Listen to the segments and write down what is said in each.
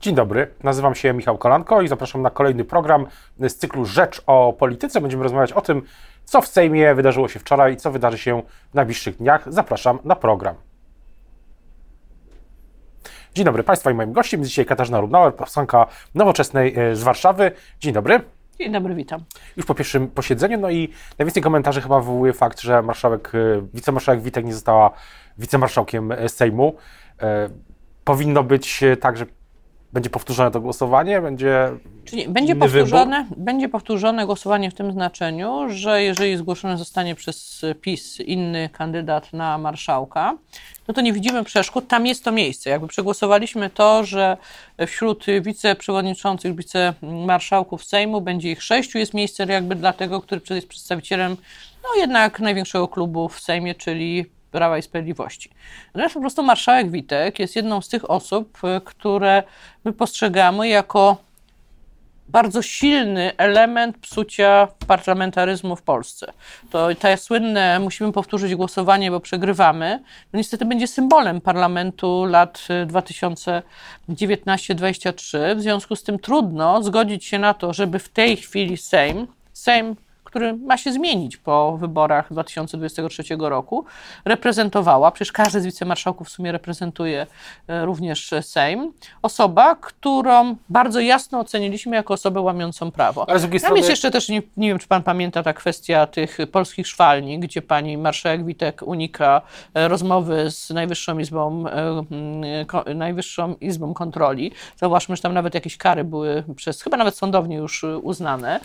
Dzień dobry, nazywam się Michał Kolanko i zapraszam na kolejny program z cyklu Rzecz o Polityce. Będziemy rozmawiać o tym, co w Sejmie wydarzyło się wczoraj i co wydarzy się w najbliższych dniach. Zapraszam na program. Dzień dobry Państwa i moim gościem jest dzisiaj Katarzyna Rudnauer, posłanka Nowoczesnej e, z Warszawy. Dzień dobry. Dzień dobry, witam. Już po pierwszym posiedzeniu, no i najwięcej komentarzy chyba wywołuje fakt, że marszałek, e, wicemarszałek Witek nie została wicemarszałkiem e, Sejmu. Powinno być tak, że będzie powtórzone to głosowanie? Będzie. Czyli będzie powtórzone, będzie powtórzone głosowanie w tym znaczeniu, że jeżeli zgłoszony zostanie przez PiS inny kandydat na marszałka, no to nie widzimy przeszkód. Tam jest to miejsce. Jakby przegłosowaliśmy to, że wśród wiceprzewodniczących, wicemarszałków Sejmu będzie ich sześciu, jest miejsce jakby dla tego, który jest przedstawicielem no jednak największego klubu w Sejmie, czyli Prawa i Sprawiedliwości. Natomiast po prostu marszałek Witek jest jedną z tych osób, y, które my postrzegamy jako bardzo silny element psucia parlamentaryzmu w Polsce. To te słynne musimy powtórzyć głosowanie, bo przegrywamy, no niestety będzie symbolem parlamentu lat 2019-2023. W związku z tym trudno zgodzić się na to, żeby w tej chwili Sejm, Sejm który ma się zmienić po wyborach 2023 roku, reprezentowała, przecież każdy z wicemarszałków w sumie reprezentuje e, również Sejm, osoba, którą bardzo jasno oceniliśmy jako osobę łamiącą prawo. Ale z drugiej strony... jest jeszcze też, nie, nie wiem czy pan pamięta, ta kwestia tych polskich szwalni, gdzie pani marszałek Witek unika e, rozmowy z Najwyższą Izbą, e, Najwyższą Izbą Kontroli. Zauważmy, że tam nawet jakieś kary były przez, chyba nawet sądownie już uznane.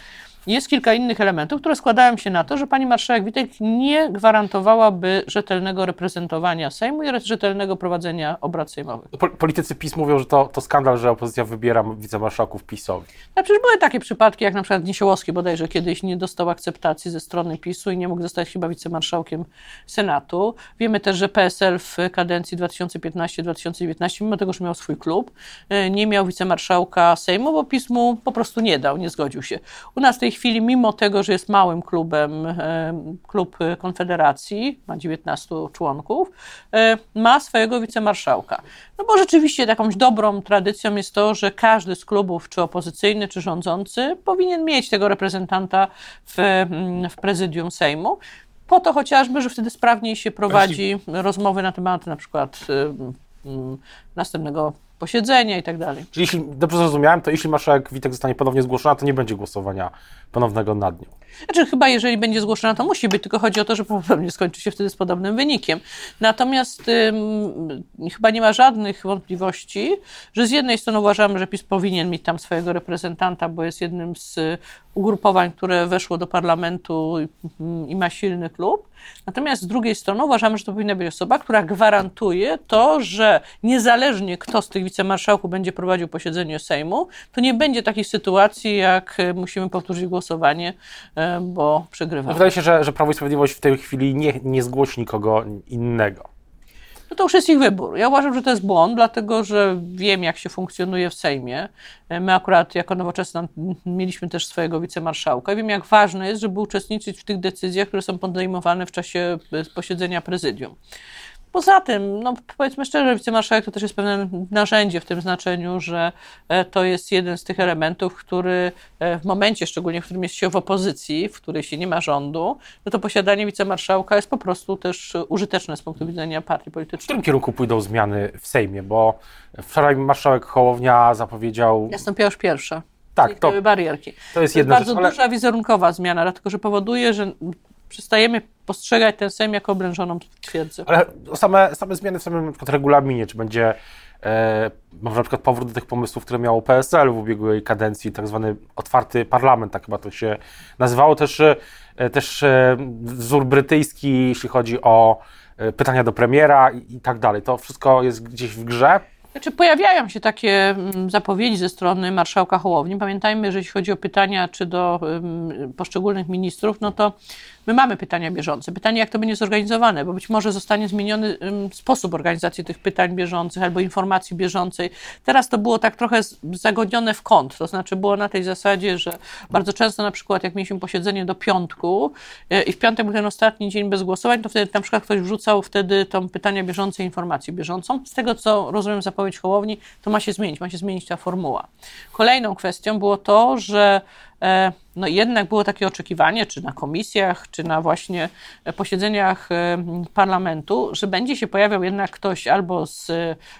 Jest kilka innych elementów, które składają się na to, że pani marszałek Witek nie gwarantowałaby rzetelnego reprezentowania Sejmu i rzetelnego prowadzenia obrad sejmowych. Politycy PiS mówią, że to, to skandal, że opozycja wybiera wicemarszałków PiSowi. No przecież były takie przypadki, jak na przykład Niesiołowski bodajże kiedyś nie dostał akceptacji ze strony PiSu i nie mógł zostać chyba wicemarszałkiem Senatu. Wiemy też, że PSL w kadencji 2015-2019, mimo tego, że miał swój klub, e, nie miał wicemarszałka Sejmu, bo PiS mu po prostu nie dał, nie zgodził się. U nas w tej chwili, mimo tego, że jest małym klubem, e, klub Konfederacji, ma 19 członków, e, ma swojego wicemarszałka. No bo rzeczywiście jakąś dobrą tradycją jest to, że każdy z klubów, czy opozycyjny, czy rządzący, powinien mieć tego reprezentanta w, mm, w prezydium Sejmu. Po to chociażby, że wtedy sprawniej się prowadzi rozmowy na temat na przykład następnego posiedzenia i tak dalej. Czyli jeśli dobrze zrozumiałem, to jeśli marszałek Witek zostanie ponownie zgłoszona, to nie będzie głosowania ponownego nad nią. Znaczy chyba jeżeli będzie zgłoszona, to musi być, tylko chodzi o to, że prawdopodobnie skończy się wtedy z podobnym wynikiem. Natomiast ym, chyba nie ma żadnych wątpliwości, że z jednej strony uważamy, że PiS powinien mieć tam swojego reprezentanta, bo jest jednym z ugrupowań, które weszło do parlamentu i, i ma silny klub. Natomiast z drugiej strony uważamy, że to powinna być osoba, która gwarantuje to, że niezależnie kto z tych wicemarszałków będzie prowadził posiedzenie Sejmu, to nie będzie takiej sytuacji, jak musimy powtórzyć głosowanie E, bo przegrywamy. Wydaje się, że, że Prawo i Sprawiedliwość w tej chwili nie, nie zgłosi nikogo innego. No to już jest ich wybór. Ja uważam, że to jest błąd, dlatego że wiem, jak się funkcjonuje w Sejmie. E, my akurat jako Nowoczesna mieliśmy też swojego wicemarszałka i wiem, jak ważne jest, żeby uczestniczyć w tych decyzjach, które są podejmowane w czasie e, posiedzenia prezydium. Poza tym, no powiedzmy szczerze, wicemarszałek to też jest pewne narzędzie w tym znaczeniu, że e, to jest jeden z tych elementów, który e, w momencie, szczególnie w którym jest się w opozycji, w której się nie ma rządu, no to posiadanie wicemarszałka jest po prostu też użyteczne z punktu widzenia partii politycznej. W którym kierunku pójdą zmiany w Sejmie? Bo wczoraj marszałek Hołownia zapowiedział... Nastąpiła już pierwsza. Tak, to, barierki. To jest, to jest bardzo rzecz, ale... duża wizerunkowa zmiana, dlatego że powoduje, że przestajemy postrzegać ten Sejm jako oblężoną twierdzę. Ale same, same zmiany w samym na przykład regulaminie, czy będzie e, może na przykład powrót do tych pomysłów, które miało PSL w ubiegłej kadencji, tak zwany otwarty parlament, tak chyba to się nazywało, też, e, też e, wzór brytyjski, jeśli chodzi o pytania do premiera i, i tak dalej. To wszystko jest gdzieś w grze. Znaczy, pojawiają się takie mm, zapowiedzi ze strony marszałka Hołowni. Pamiętajmy, że jeśli chodzi o pytania czy do poszczególnych ministrów, no to My mamy pytania bieżące. Pytanie, jak to będzie zorganizowane, bo być może zostanie zmieniony sposób organizacji tych pytań bieżących albo informacji bieżącej. Teraz to było tak trochę zagonione w kąt, to znaczy było na tej zasadzie, że bardzo często na przykład jak mieliśmy posiedzenie do piątku e, i w piątek był ten ostatni dzień bez głosowań, to wtedy na przykład ktoś wrzucał wtedy tą pytania bieżące, informację bieżącą. Z tego, co rozumiem zapowiedź Hołowni, to ma się zmienić, ma się zmienić ta formuła. Kolejną kwestią było to, że no jednak było takie oczekiwanie, czy na komisjach, czy na właśnie posiedzeniach e, parlamentu, że będzie się pojawiał jednak ktoś albo z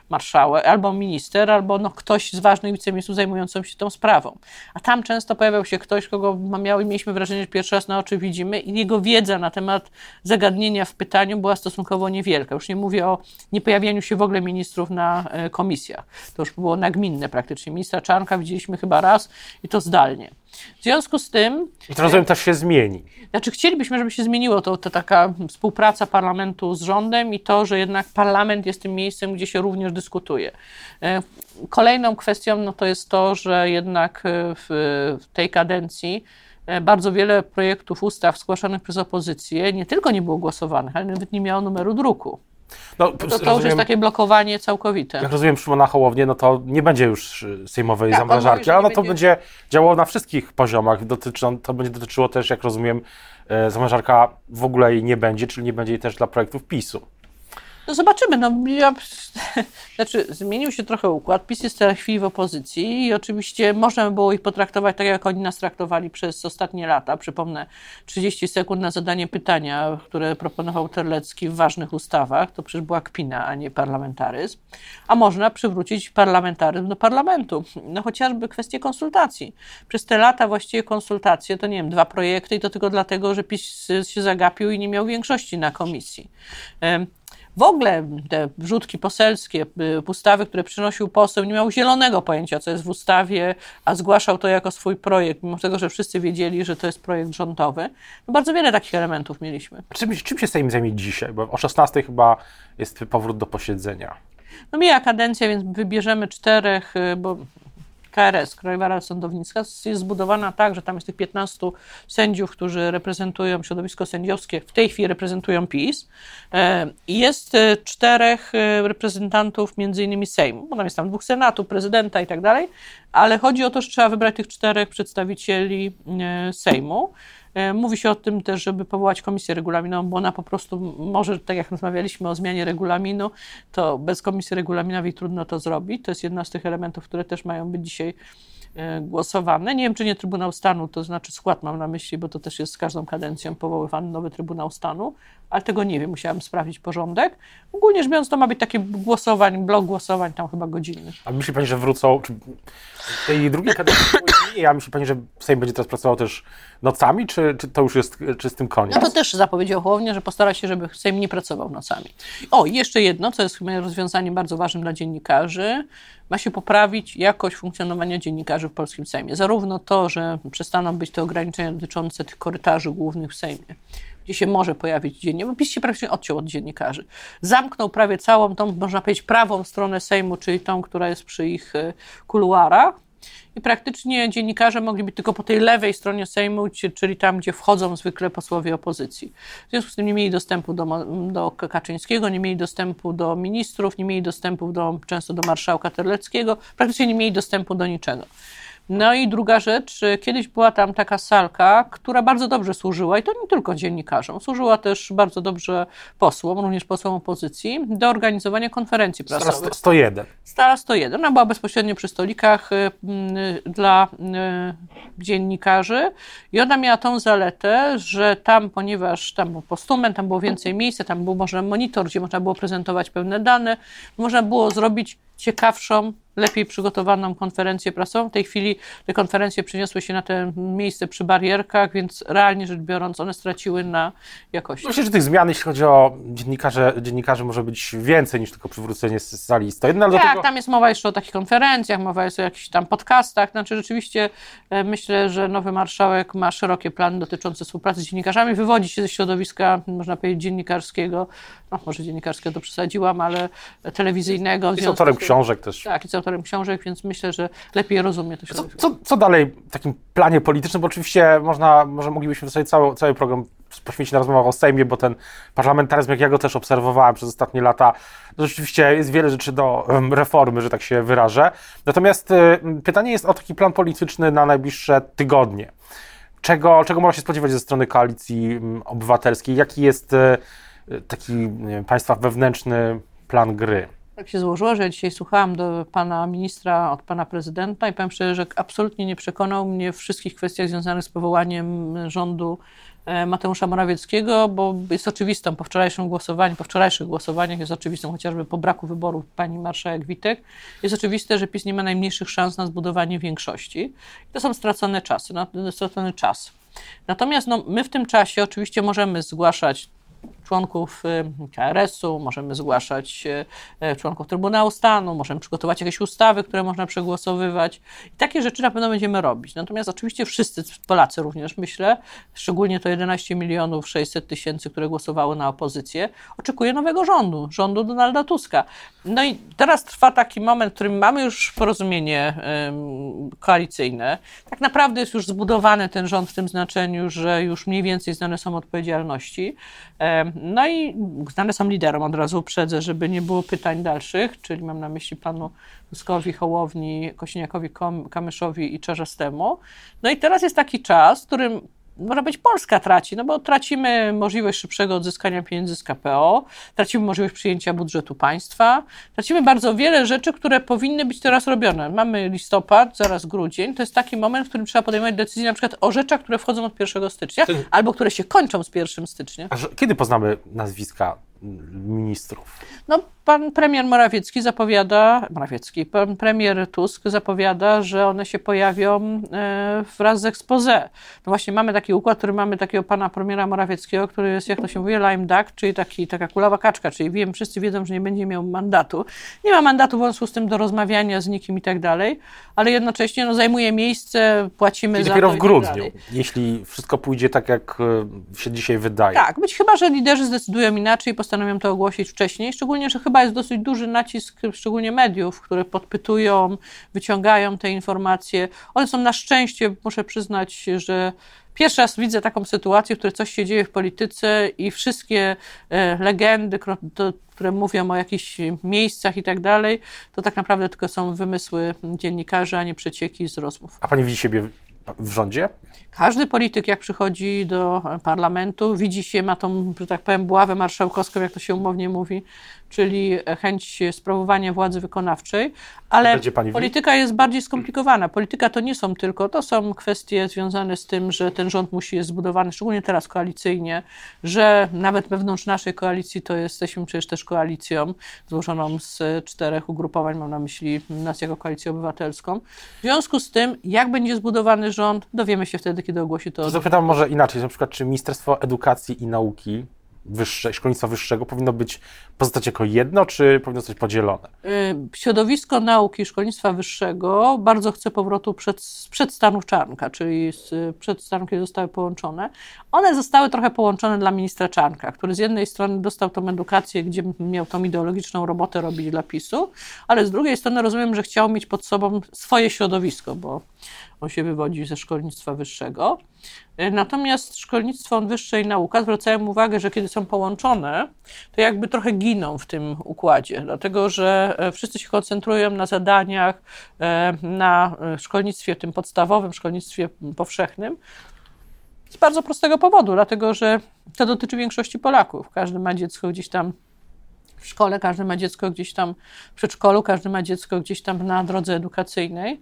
marszałek, albo minister, albo no ktoś z ważnych wiceministrów zajmującym się tą sprawą. A tam często pojawiał się ktoś, kogo miały, mieliśmy wrażenie, że pierwszy raz na oczy widzimy i jego wiedza na temat zagadnienia w pytaniu była stosunkowo niewielka. Już nie mówię o niepojawianiu się w ogóle ministrów na e, komisjach. To już było nagminne praktycznie. Ministra Czarnka widzieliśmy chyba raz i to zdalnie. W związku z tym. I to rozumiem też się zmieni. Znaczy, chcielibyśmy, żeby się zmieniło to, to taka współpraca parlamentu z rządem i to, że jednak parlament jest tym miejscem, gdzie się również dyskutuje. E, kolejną kwestią no, to jest to, że jednak w, w tej kadencji e, bardzo wiele projektów ustaw zgłaszanych przez opozycję nie tylko nie było głosowanych, ale nawet nie miało numeru druku. No, to, to rozumiem, już jest takie blokowanie całkowite. Jak rozumiem Szymona Hołownię, no to nie będzie już sejmowej tak, zamrażarki, ale no to będzie... będzie działało na wszystkich poziomach. Dotyczy, to będzie dotyczyło też, jak rozumiem, e, zamrażarka w ogóle jej nie będzie, czyli nie będzie jej też dla projektów PiSu. No zobaczymy. No, ja, znaczy, zmienił się trochę układ. PiS jest teraz chwili w opozycji i oczywiście można by było ich potraktować tak, jak oni nas traktowali przez ostatnie lata. Przypomnę, 30 sekund na zadanie pytania, które proponował Terlecki w ważnych ustawach. To przecież była kpina, a nie parlamentaryzm. A można przywrócić parlamentaryzm do parlamentu. No chociażby kwestie konsultacji. Przez te lata właściwie konsultacje to nie wiem, dwa projekty i to tylko dlatego, że PiS się zagapił i nie miał większości na komisji. W ogóle te wrzutki poselskie, y, ustawy, które przynosił poseł, nie miał zielonego pojęcia, co jest w ustawie, a zgłaszał to jako swój projekt, mimo tego, że wszyscy wiedzieli, że to jest projekt rządowy. No bardzo wiele takich elementów mieliśmy. Czym, czym się Sejm zajmie dzisiaj? Bo o 16 chyba jest powrót do posiedzenia. No mija kadencja, więc wybierzemy czterech, y, bo KRS, Krajowa Rada Sądownictwa, jest zbudowana tak, że tam jest tych 15 sędziów, którzy reprezentują środowisko sędziowskie, w tej chwili reprezentują PiS. E, jest e, czterech e, reprezentantów, między innymi Sejmu, bo tam jest tam dwóch senatów, prezydenta i tak dalej, ale chodzi o to, że trzeba wybrać tych czterech przedstawicieli Sejmu. E, mówi się o tym też, żeby powołać komisję regulaminową, bo ona po prostu może, tak jak rozmawialiśmy o zmianie regulaminu, to bez komisji regulaminowej trudno to zrobić. To jest jedna z tych elementów, które też mają być dzisiaj e, głosowane. Nie wiem, czy nie Trybunał Stanu, to znaczy skład mam na myśli, bo to też jest z każdą kadencją powoływany nowy Trybunał Stanu, ale tego nie wiem, musiałam sprawdzić porządek. Ogólnie rzecz biorąc, to ma być taki głosowań, blok głosowań tam chyba godzinny. A myśli Pani, że wrócą, czy tej drugiej kadencji nie, a myśli Pani, że Sejm będzie teraz pracował też nocami, czy, czy to już jest, czy z tym koniec? No to też zapowiedział Hołownia, że postara się, żeby Sejm nie pracował nocami. O, i jeszcze jedno, co jest chyba rozwiązaniem bardzo ważnym dla dziennikarzy, ma się poprawić jakość funkcjonowania dziennikarzy w polskim Sejmie. Zarówno to, że przestaną być te ograniczenia dotyczące tych korytarzy głównych w Sejmie, gdzie się może pojawić dziennie, bo PiS się praktycznie odciął od dziennikarzy. Zamknął prawie całą tą, można powiedzieć, prawą stronę Sejmu, czyli tą, która jest przy ich e, kuluarach. I praktycznie dziennikarze mogli być tylko po tej lewej stronie Sejmu, czyli tam, gdzie wchodzą zwykle posłowie opozycji. W związku z tym nie mieli dostępu do, do Kaczyńskiego, nie mieli dostępu do ministrów, nie mieli dostępu do, często do marszałka Terleckiego, praktycznie nie mieli dostępu do niczego. No i druga rzecz, kiedyś była tam taka salka, która bardzo dobrze służyła, i to nie tylko dziennikarzom, służyła też bardzo dobrze posłom, również posłom opozycji, do organizowania konferencji prasowych. Stara 101. Stara 101. Ona była bezpośrednio przy stolikach y, y, dla y, dziennikarzy i ona miała tą zaletę, że tam, ponieważ tam był postument, tam było więcej miejsca, tam był może monitor, gdzie można było prezentować pewne dane, można było zrobić ciekawszą, lepiej przygotowaną konferencję prasową. W tej chwili te konferencje przeniosły się na te miejsce przy barierkach, więc realnie rzecz biorąc one straciły na jakości. Myślę, że tych zmian, jeśli chodzi o dziennikarzy, dziennikarzy może być więcej niż tylko przywrócenie z sali 101. Ale tak, tego... tam jest mowa jeszcze o takich konferencjach, mowa jest o jakichś tam podcastach. Znaczy rzeczywiście e, myślę, że nowy marszałek ma szerokie plany dotyczące współpracy z dziennikarzami. Wywodzi się ze środowiska, można powiedzieć, dziennikarskiego, no może dziennikarskiego to przesadziłam, ale telewizyjnego. Jest autorem książek też. Tak, jest autorem książek, więc myślę, że lepiej rozumie to środowisko. Co, co, co dalej w takim planie politycznym? Bo oczywiście można, może moglibyśmy sobie cały, cały program poświęcić na rozmowę o Sejmie, bo ten parlamentaryzm, jak ja go też obserwowałem przez ostatnie lata, to rzeczywiście jest wiele rzeczy do reformy, że tak się wyrażę. Natomiast y, pytanie jest o taki plan polityczny na najbliższe tygodnie. Czego, czego można się spodziewać ze strony koalicji obywatelskiej? Jaki jest y, taki wiem, państwa wewnętrzny plan gry? Tak się złożyło, że dzisiaj słuchałam do pana ministra od pana prezydenta i powiem szczerze, że absolutnie nie przekonał mnie w wszystkich kwestiach związanych z powołaniem rządu e, Mateusza Morawieckiego, bo jest oczywistą po wczorajszym głosowaniu, po wczorajszych głosowaniach jest oczywistą, chociażby po braku wyborów pani marszałek Witek, jest oczywiste, że PiS nie ma najmniejszych szans na zbudowanie większości. To są stracone czasy, stracony czas. Natomiast no, my w tym czasie oczywiście możemy zgłaszać członków y, KRS-u, możemy zgłaszać y, y, członków Trybunału Stanu, możemy przygotować jakieś ustawy, które można przegłosowywać. I takie rzeczy na pewno będziemy robić. Natomiast oczywiście wszyscy Polacy również, myślę, szczególnie to 11 milionów 600 tysięcy, które głosowały na opozycję, oczekuje nowego rządu, rządu Donalda Tuska. No i teraz trwa taki moment, w którym mamy już porozumienie koalicyjne. Tak naprawdę jest już zbudowany ten rząd w tym znaczeniu, że już mniej więcej znane są odpowiedzialności. No i znane są liderom, od razu uprzedzę, żeby nie było pytań dalszych, czyli mam na myśli panu Tuskowi, Hołowni, Kosiniakowi, Kamyszowi i Czarzastemu. No i teraz jest taki czas, w którym może być Polska traci, no bo tracimy możliwość szybszego odzyskania pieniędzy z KPO, tracimy możliwość przyjęcia budżetu państwa, tracimy bardzo wiele rzeczy, które powinny być teraz robione. Mamy listopad, zaraz grudzień, to jest taki moment, w którym trzeba podejmować decyzje na przykład o rzeczach, które wchodzą od 1 stycznia, albo które się kończą z 1 stycznia. A kiedy poznamy nazwiska ministrów? No, pan premier Morawiecki zapowiada, Morawiecki, pan premier Tusk zapowiada, że one się pojawią e, wraz z expose. No właśnie mamy taki układ, który mamy takiego pana premiera Morawieckiego, który jest, jak to się mówi, lime duck, czyli taki, taka kulawa kaczka, czyli wiem, wszyscy wiedzą, że nie będzie miał mandatu. Nie ma mandatu w związku z tym do rozmawiania z nikim i tak dalej, ale jednocześnie no, zajmuje miejsce, płacimy I za dopiero to w grudniu, jeśli wszystko pójdzie tak, jak e, się dzisiaj wydaje. Tak, być chyba, że liderzy zdecydują inaczej i postanowią to ogłosić wcześniej, szczególnie, że chyba jest dosyć duży nacisk, szczególnie mediów, które podpytują, wyciągają te informacje. One są na szczęście, muszę przyznać, że Pierwszy raz widzę taką sytuację, w której coś się dzieje w polityce i wszystkie e, legendy, które mówią o jakichś miejscach i tak dalej, to tak naprawdę tylko są wymysły dziennikarzy, a nie przecieki z rozmów. A pani widzi siebie w rządzie? Każdy polityk, jak przychodzi do parlamentu, widzi się, ma tą, że tak powiem, buławę marszałkowską, jak to się umownie mówi, czyli chęć sprawowania władzy wykonawczej, ale polityka jest bardziej skomplikowana. Polityka to nie są tylko, to są kwestie związane z tym, że ten rząd musi być zbudowany, szczególnie teraz koalicyjnie, że nawet wewnątrz naszej koalicji to jesteśmy przecież też koalicją złożoną z czterech ugrupowań, mam na myśli nas jako koalicję obywatelską. W związku z tym, jak będzie zbudowany rząd, dowiemy się wtedy, kiedy ogłosi to. to zapytam może inaczej, na przykład, czy Ministerstwo Edukacji i Nauki wyższe, szkolnictwa wyższego powinno być pozostać jako jedno, czy powinno zostać podzielone? Y, środowisko nauki i szkolnictwa wyższego bardzo chce powrotu przed, przed stanów Czarnka, czyli z, przed stanów, kiedy zostały połączone. One zostały trochę połączone dla ministra Czarnka, który z jednej strony dostał tą edukację, gdzie miał tą ideologiczną robotę robić dla PiSu, ale z drugiej strony rozumiem, że chciał mieć pod sobą swoje środowisko, bo on się wywodzi ze szkolnictwa wyższego. Y, natomiast szkolnictwo wyższe i nauka zwracają uwagę, że kiedy są połączone, to jakby trochę giną w tym układzie, dlatego że e, wszyscy się koncentrują na zadaniach, e, na e, szkolnictwie tym podstawowym, szkolnictwie powszechnym. Z bardzo prostego powodu, dlatego że to dotyczy większości Polaków. Każdy ma dziecko gdzieś tam w szkole, każdy ma dziecko gdzieś tam w przedszkolu, każdy ma dziecko gdzieś tam na drodze edukacyjnej.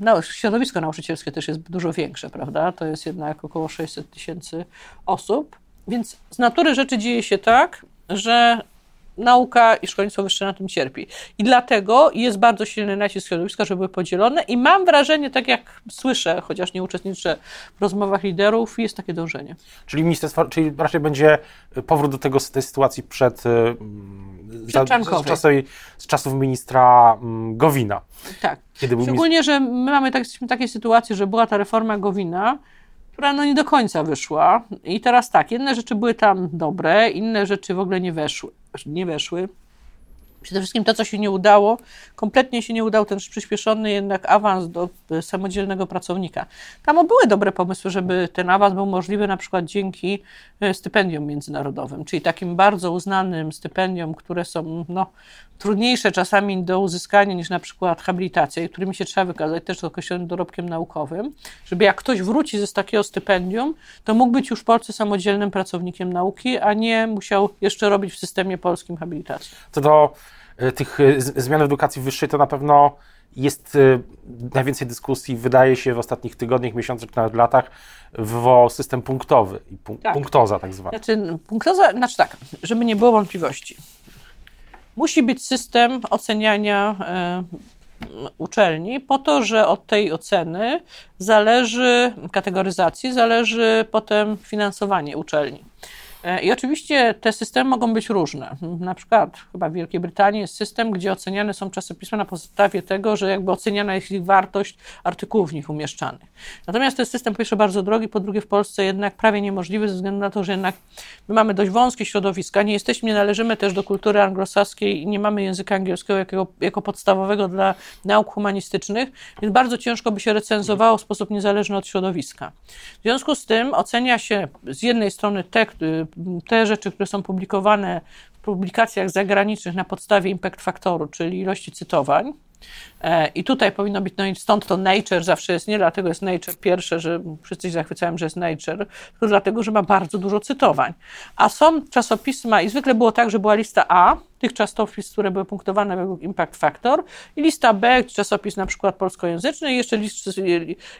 No, środowisko nauczycielskie też jest dużo większe, prawda? To jest jednak około 600 tysięcy osób. Więc z natury rzeczy dzieje się tak, że nauka i szkolnictwo wyższe na tym cierpi. I dlatego jest bardzo silny nacisk środowiska, żeby były podzielone i mam wrażenie, tak jak słyszę, chociaż nie uczestniczę w rozmowach liderów, jest takie dążenie. Czyli ministerstwo, czyli raczej będzie powrót do tego, tej sytuacji przed, y, przed za, z, czasów, z czasów ministra mm, Gowina. Tak. Kiedy Szczególnie, ministr... że my mamy tak, takie sytuacje, że była ta reforma Gowina, która no nie do końca wyszła. I teraz tak, jedne rzeczy były tam dobre, inne rzeczy w ogóle nie weszły. Nie weszły. Przede wszystkim to, co się nie udało, kompletnie się nie udał ten przyspieszony jednak awans do e, samodzielnego pracownika. Tam były dobre pomysły, żeby ten awans był możliwy na przykład dzięki e, stypendium międzynarodowym, czyli takim bardzo uznanym stypendium, które są no, trudniejsze czasami do uzyskania niż na przykład habilitacja, i którymi się trzeba wykazać też określonym dorobkiem naukowym, żeby jak ktoś wróci ze takiego stypendium, to mógł być już w Polsce samodzielnym pracownikiem nauki, a nie musiał jeszcze robić w systemie polskim habilitacji. Co do y, tych y, zmian w edukacji wyższej, to na pewno jest y, najwięcej dyskusji, wydaje się, w ostatnich tygodniach, miesiącach, nawet latach, wywołał system punktowy i punk tak. punktoza tak zwana. Znaczy, punktoza, znaczy tak, żeby nie było wątpliwości musi być system oceniania e, uczelni, po to, że od tej oceny zależy, kategoryzacji, zależy potem finansowanie uczelni. E, I oczywiście te systemy mogą być różne. Na przykład chyba w Wielkiej Brytanii jest system, gdzie oceniane są czasopisma na podstawie tego, że jakby oceniana jest ich wartość artykułów w nich umieszczanych. Natomiast to jest system po pierwsze bardzo drogi, po drugie w Polsce jednak prawie niemożliwy ze względu na to, że jednak my mamy dość wąskie środowiska, nie jesteśmy, nie należymy też do kultury anglosaskiej i nie mamy języka angielskiego jako, jako podstawowego dla nauk humanistycznych, więc bardzo ciężko by się recenzowało w sposób niezależny od środowiska. W związku z tym ocenia się z jednej strony te, te rzeczy, które są publikowane w publikacjach zagranicznych na podstawie impact faktoru, czyli ilości cytowań, I tutaj powinno być, no i stąd to Nature zawsze jest, nie dlatego jest Nature pierwsze, że wszyscy się zachwycają, że jest Nature, tylko dlatego, że ma bardzo dużo cytowań. A są czasopisma, i zwykle było tak, że była lista A, tych czasopism, które były punktowane według Impact Factor i lista B, czasopis na przykład polskojęzyczny i jeszcze list,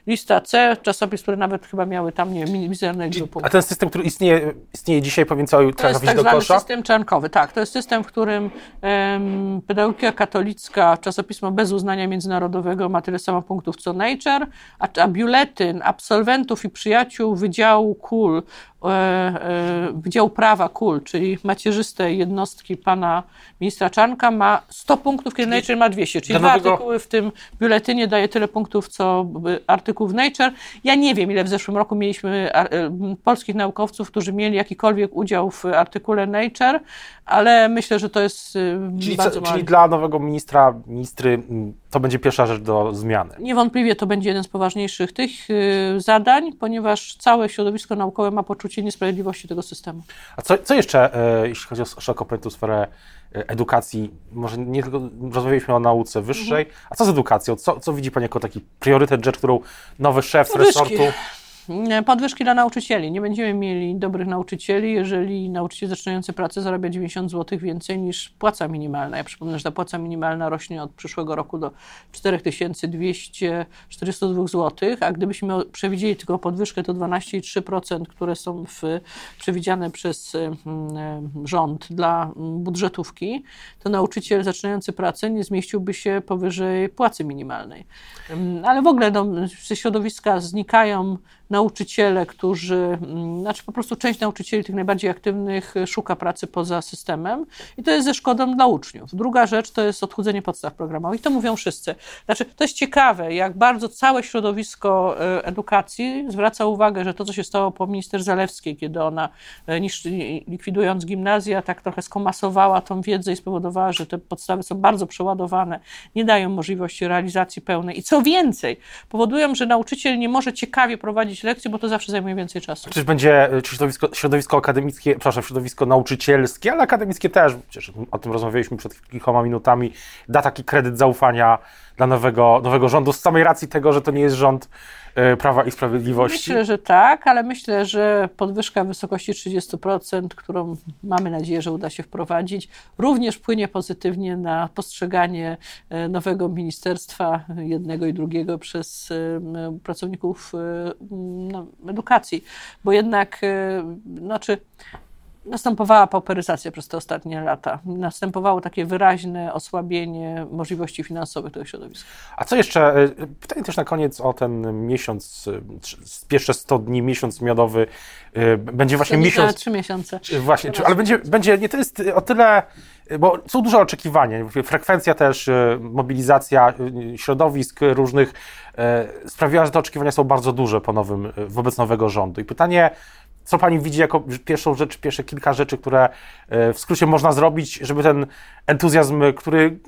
lista C, czasopis, które nawet chyba miały tam, nie wiem, mizerne A ten system, który istnieje, istnieje dzisiaj, powinien cały trafić do kosza? To jest tak zwany system czarnkowy, tak. To jest system, w którym um, pedagogika katolicka, czasopismo bez uznania międzynarodowego ma tyle samo punktów co Nature, a, a biuletyn absolwentów i przyjaciół Wydziału KUL Wydział Prawa KUL, czyli macierzyste jednostki pana ministra Czarnka, ma 100 punktów, kiedy Nature ma 200. Czyli dwa artykuły w tym biuletynie daje tyle punktów, co artykuł w Nature. Ja nie wiem, ile w zeszłym roku mieliśmy e, polskich naukowców, którzy mieli jakikolwiek udział w artykule Nature, ale myślę, że to jest czyli bardzo co, Czyli dla nowego ministra, ministry to będzie pierwsza rzecz do zmiany. Niewątpliwie to będzie jeden z poważniejszych tych zadań, ponieważ całe środowisko naukowe ma poczucie niesprawiedliwości tego systemu. A co, co jeszcze, e, jeśli chodzi o szeroko pojętą sferę e, edukacji, może nie tylko rozmawialiśmy o nauce wyższej, mhm. a co z edukacją? Co, co widzi Pani jako taki priorytet, rzecz, którą nowy szef z resortu podwyżki dla nauczycieli. Nie będziemy mieli dobrych nauczycieli, jeżeli nauczyciel zaczynający pracę zarabia 90 zł więcej niż płaca minimalna. Ja przypomnę, że ta płaca minimalna rośnie od przyszłego roku do 4242 zł, a gdybyśmy przewidzieli tylko podwyżkę to 12,3%, które są w, przewidziane przez mm, rząd dla budżetówki, to nauczyciel zaczynający pracę nie zmieściłby się powyżej płacy minimalnej. Ale w ogóle no, ze środowiska znikają nauczyciele, którzy, mm, znaczy po prostu część nauczycieli, tych najbardziej aktywnych, szuka pracy poza systemem i to jest ze szkodą dla uczniów. Druga rzecz to jest odchudzenie podstaw programowych. To mówią wszyscy. Znaczy, to jest ciekawe, jak bardzo całe środowisko e, edukacji zwraca uwagę, że to, co się stało po minister Zalewskiej, kiedy ona e, niż, likwidując gimnazja, tak trochę skomasowała tą wiedzę i spowodowała, że te podstawy są bardzo przeładowane, nie dają możliwości realizacji pełnej. I co więcej, powodują, że nauczyciel nie może ciekawie prowadzić lekcje, bo to zawsze zajmuje więcej czasu. Czyż będzie czy środowisko, środowisko akademickie, przepraszam, środowisko nauczycielskie, ale akademickie też, przecież o tym rozmawialiśmy przed kilkoma minutami, da taki kredyt zaufania dla nowego, nowego rządu z samej racji tego, że to nie jest rząd e, Prawa i Sprawiedliwości? Myślę, że tak, ale myślę, że podwyżka w wysokości 30%, którą mamy nadzieję, że uda się wprowadzić, również wpłynie pozytywnie na postrzeganie e, nowego ministerstwa, jednego i drugiego, przez e, pracowników no, edukacji, bo jednak, znaczy, następowała pauperyzacja przez te ostatnie lata. Następowało takie wyraźne osłabienie możliwości finansowych tego środowiska. A co jeszcze, e, pytanie też na koniec o ten miesiąc, e, pierwsze 100 dni, miesiąc miodowy, e, będzie właśnie miesiąc... trzy miesiące. Właśnie, czy, ale będzie, będzie, nie to jest o tyle, bo są duże oczekiwania, frekwencja też, mobilizacja środowisk różnych sprawiła, że te oczekiwania są bardzo duże po nowym, wobec nowego rządu. I pytanie, co pani widzi jako pierwszą rzecz, pierwsze kilka rzeczy, które e, w skrócie można zrobić, żeby ten entuzjazm, który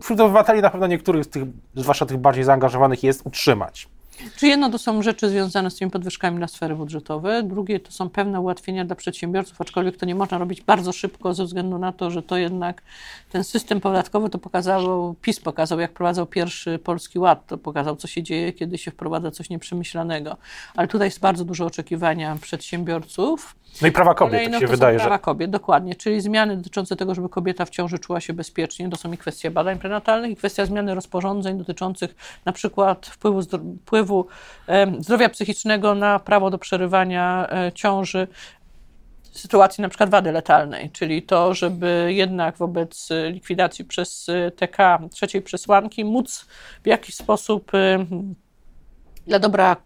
wśród obywateli na pewno niektórych z tych, zwłaszcza tych bardziej zaangażowanych jest, utrzymać? Czy jedno to są rzeczy związane z tymi podwyżkami na sfery budżetowe, drugie to są pewne ułatwienia dla przedsiębiorców, aczkolwiek to nie można robić bardzo szybko ze względu na to, że to jednak ten system podatkowy to pokazał, PiS pokazał, jak prowadzał pierwszy Polski Ład, to pokazał, co się dzieje, kiedy się wprowadza coś nieprzemyślanego. Ale tutaj jest bardzo dużo oczekiwania przedsiębiorców. No i prawa kobiet, Kolejno tak się to są wydaje, prawa że... kobiet, dokładnie, czyli zmiany dotyczące tego, żeby kobieta w ciąży czuła się bezpiecznie, to są i kwestie badań prenatalnych, i kwestia zmiany rozporządzeń dotyczących na przykład wpływu, zdro- wpływu em, zdrowia psychicznego na prawo do przerywania e, ciąży sytuacji na przykład wady letalnej, czyli to, żeby jednak wobec e, likwidacji przez e, TK trzeciej przesłanki móc w jakiś sposób dla dobra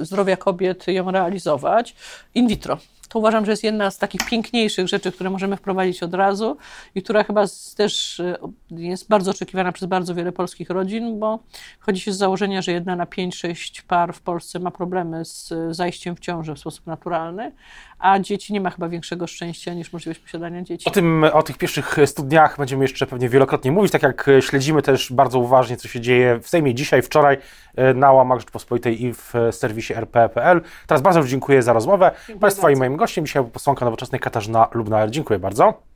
zdrowia kobiet ją realizować in vitro. To uważam, że jest jedna z takich piękniejszych rzeczy, które możemy wprowadzić od razu i która chyba też y, jest bardzo oczekiwana przez bardzo wiele polskich rodzin, bo chodzi się z założenia, że jedna na 5-6 par w Polsce ma problemy z y, zajściem w ciążę w sposób naturalny, a dzieci nie ma chyba większego szczęścia niż możliwość posiadania dzieci. O tym, o tych pierwszych studniach będziemy jeszcze pewnie wielokrotnie mówić, tak jak śledzimy też bardzo uważnie, co się dzieje w Sejmie dzisiaj, wczoraj e, na łamach Rzeczpospolitej i w e, serwisie rp.pl. Teraz bardzo dziękuję za rozmowę. Państwa i moim gościem dzisiaj posłanka nowoczesnej Katarzyna Lubnauer. Dziękuję bardzo.